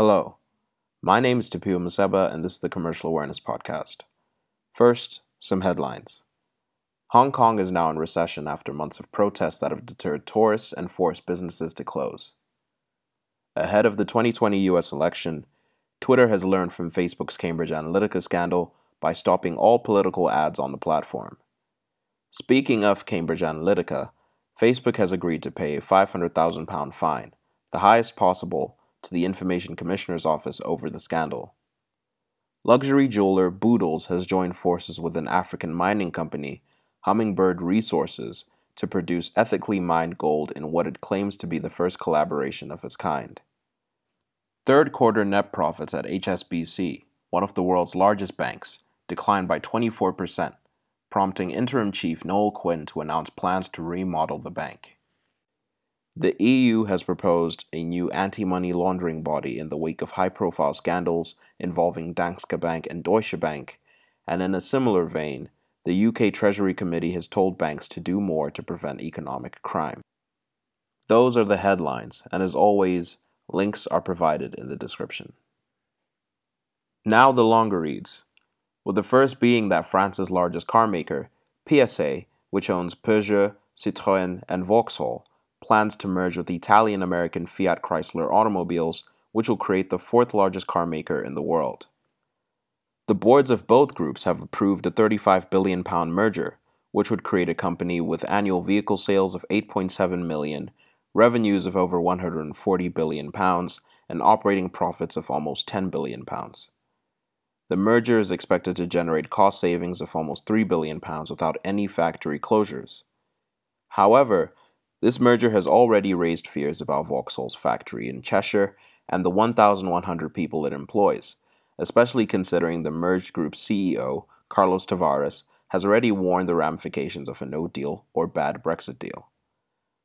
Hello, my name is Tapio Maseba, and this is the Commercial Awareness Podcast. First, some headlines. Hong Kong is now in recession after months of protests that have deterred tourists and forced businesses to close. Ahead of the 2020 US election, Twitter has learned from Facebook's Cambridge Analytica scandal by stopping all political ads on the platform. Speaking of Cambridge Analytica, Facebook has agreed to pay a £500,000 fine, the highest possible, to the Information Commissioner's Office over the scandal. Luxury jeweler Boodles has joined forces with an African mining company, Hummingbird Resources, to produce ethically mined gold in what it claims to be the first collaboration of its kind. Third quarter net profits at HSBC, one of the world's largest banks, declined by 24%, prompting interim chief Noel Quinn to announce plans to remodel the bank. The EU has proposed a new anti money laundering body in the wake of high profile scandals involving Danske Bank and Deutsche Bank, and in a similar vein, the UK Treasury Committee has told banks to do more to prevent economic crime. Those are the headlines, and as always, links are provided in the description. Now the longer reads with the first being that France's largest car maker, PSA, which owns Peugeot, Citroën, and Vauxhall, plans to merge with Italian American Fiat Chrysler Automobiles, which will create the fourth largest car maker in the world. The boards of both groups have approved a 35 billion pound merger, which would create a company with annual vehicle sales of 8.7 million, revenues of over 140 billion pounds, and operating profits of almost 10 billion pounds. The merger is expected to generate cost savings of almost 3 billion pounds without any factory closures. However, this merger has already raised fears about Vauxhall's factory in Cheshire and the 1,100 people it employs, especially considering the merged group's CEO, Carlos Tavares, has already warned the ramifications of a no deal or bad Brexit deal.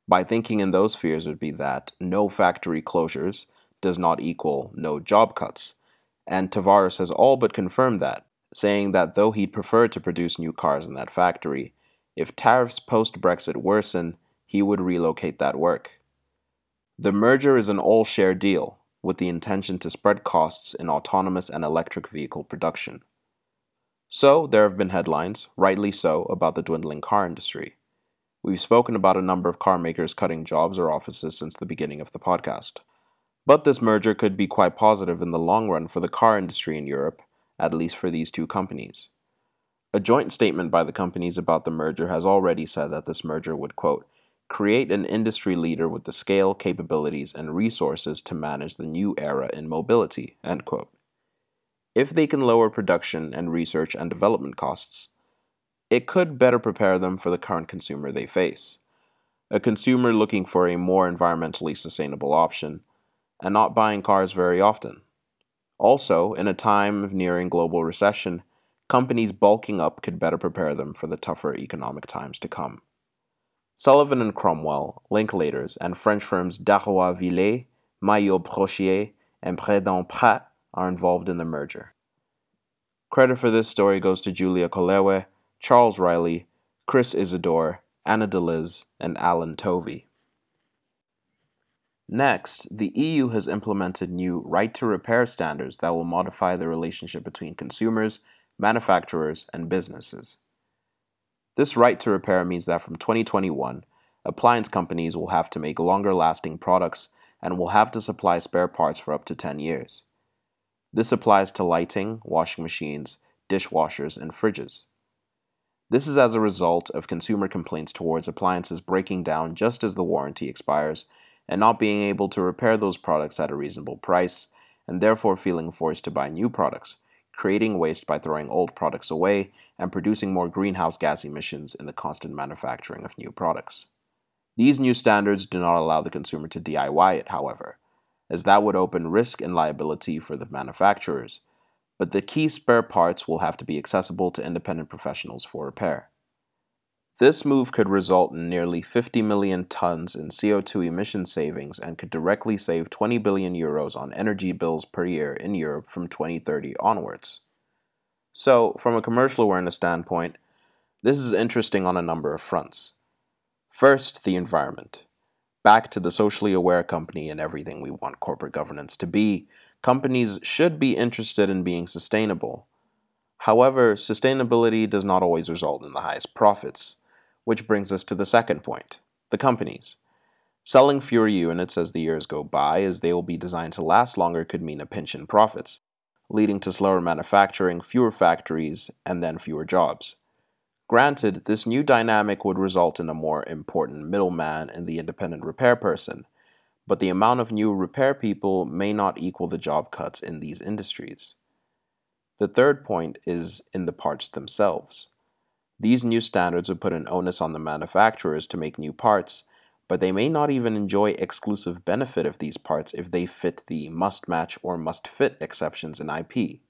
By thinking in those fears would be that no factory closures does not equal no job cuts, and Tavares has all but confirmed that, saying that though he'd prefer to produce new cars in that factory, if tariffs post Brexit worsen, he would relocate that work. The merger is an all share deal, with the intention to spread costs in autonomous and electric vehicle production. So, there have been headlines, rightly so, about the dwindling car industry. We've spoken about a number of car makers cutting jobs or offices since the beginning of the podcast. But this merger could be quite positive in the long run for the car industry in Europe, at least for these two companies. A joint statement by the companies about the merger has already said that this merger would, quote, create an industry leader with the scale, capabilities, and resources to manage the new era in mobility. If they can lower production and research and development costs, it could better prepare them for the current consumer they face. A consumer looking for a more environmentally sustainable option and not buying cars very often. Also, in a time of nearing global recession, companies bulking up could better prepare them for the tougher economic times to come. Sullivan and Cromwell, Linklaters, and French firms Darrois Villey, Maillot Brochier, and Bredin Prat are involved in the merger. Credit for this story goes to Julia Kollewe, Charles Riley, Chris Isidore, Anna DeLiz, and Alan Tovey. Next, the EU has implemented new right to repair standards that will modify the relationship between consumers, manufacturers, and businesses. This right to repair means that from 2021, appliance companies will have to make longer lasting products and will have to supply spare parts for up to 10 years. This applies to lighting, washing machines, dishwashers, and fridges. This is as a result of consumer complaints towards appliances breaking down just as the warranty expires and not being able to repair those products at a reasonable price, and therefore feeling forced to buy new products, creating waste by throwing old products away and producing more greenhouse gas emissions in the constant manufacturing of new products. These new standards do not allow the consumer to DIY it, however, as that would open risk and liability for the manufacturers, but the key spare parts will have to be accessible to independent professionals for repair. This move could result in nearly 50 million tons in CO2 emission savings and could directly save 20 billion euros on energy bills per year in Europe from 2030 onwards. So, from a commercial awareness standpoint, this is interesting on a number of fronts. First, the environment. Back to the socially aware company and everything we want corporate governance to be, companies should be interested in being sustainable. However, sustainability does not always result in the highest profits, which brings us to the second point the companies. Selling fewer units as the years go by, as they will be designed to last longer, could mean a pinch in profits, leading to slower manufacturing, fewer factories, and then fewer jobs. Granted, this new dynamic would result in a more important middleman in the independent repair person, but the amount of new repair people may not equal the job cuts in these industries. The third point is in the parts themselves. These new standards would put an onus on the manufacturers to make new parts, but they may not even enjoy exclusive benefit of these parts if they fit the must match or must fit exceptions in IP.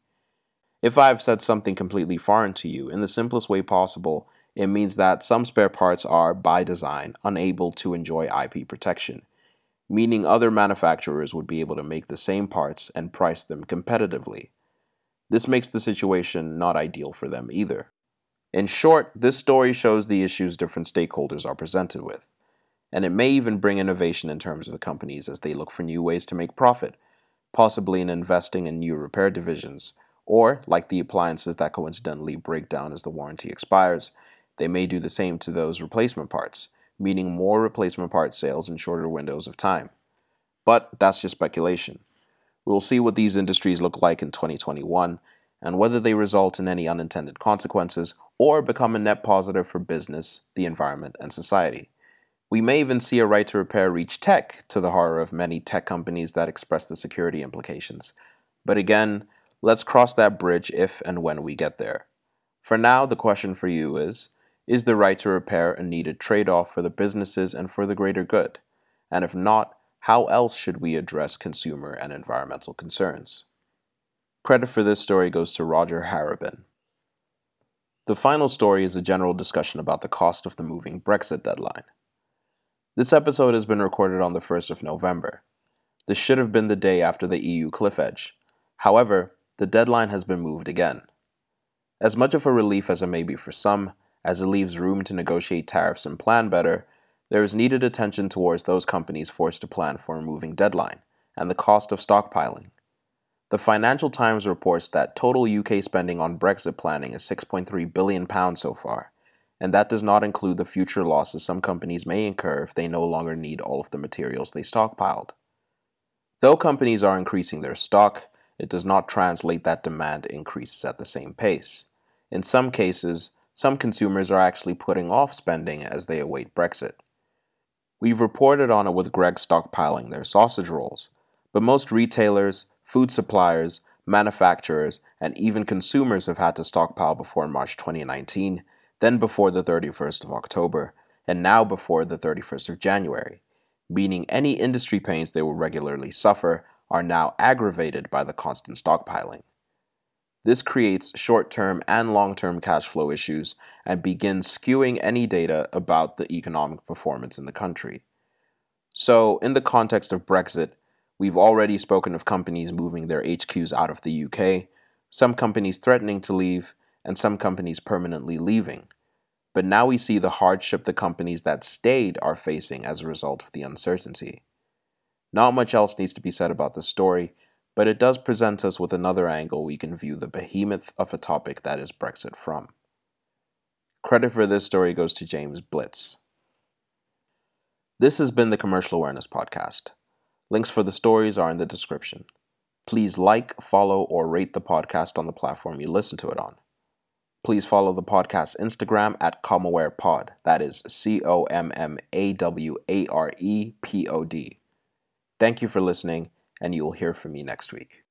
If I have said something completely foreign to you in the simplest way possible, it means that some spare parts are, by design, unable to enjoy IP protection, meaning other manufacturers would be able to make the same parts and price them competitively. This makes the situation not ideal for them either. In short, this story shows the issues different stakeholders are presented with. And it may even bring innovation in terms of the companies as they look for new ways to make profit, possibly in investing in new repair divisions, or, like the appliances that coincidentally break down as the warranty expires, they may do the same to those replacement parts, meaning more replacement part sales in shorter windows of time. But that's just speculation. We will see what these industries look like in 2021 and whether they result in any unintended consequences or become a net positive for business, the environment, and society. We may even see a right to repair reach tech to the horror of many tech companies that express the security implications. But again, let's cross that bridge if and when we get there. For now, the question for you is Is the right to repair a needed trade off for the businesses and for the greater good? And if not, how else should we address consumer and environmental concerns? Credit for this story goes to Roger Harrabin. The final story is a general discussion about the cost of the moving Brexit deadline. This episode has been recorded on the 1st of November. This should have been the day after the EU cliff edge. However, the deadline has been moved again. As much of a relief as it may be for some, as it leaves room to negotiate tariffs and plan better, there is needed attention towards those companies forced to plan for a moving deadline and the cost of stockpiling. The Financial Times reports that total UK spending on Brexit planning is 6.3 billion pounds so far, and that does not include the future losses some companies may incur if they no longer need all of the materials they stockpiled. Though companies are increasing their stock, it does not translate that demand increases at the same pace. In some cases, some consumers are actually putting off spending as they await Brexit. We've reported on it with Greggs stockpiling their sausage rolls, but most retailers, food suppliers, manufacturers, and even consumers have had to stockpile before March 2019, then before the 31st of October, and now before the 31st of January, meaning any industry pains they will regularly suffer are now aggravated by the constant stockpiling. This creates short term and long term cash flow issues and begins skewing any data about the economic performance in the country. So, in the context of Brexit, We've already spoken of companies moving their HQs out of the UK, some companies threatening to leave, and some companies permanently leaving. But now we see the hardship the companies that stayed are facing as a result of the uncertainty. Not much else needs to be said about the story, but it does present us with another angle we can view the behemoth of a topic that is Brexit from. Credit for this story goes to James Blitz. This has been the Commercial Awareness Podcast. Links for the stories are in the description. Please like, follow, or rate the podcast on the platform you listen to it on. Please follow the podcast's Instagram at CommAwarePod. That is C O M M A W A R E P O D. Thank you for listening, and you will hear from me next week.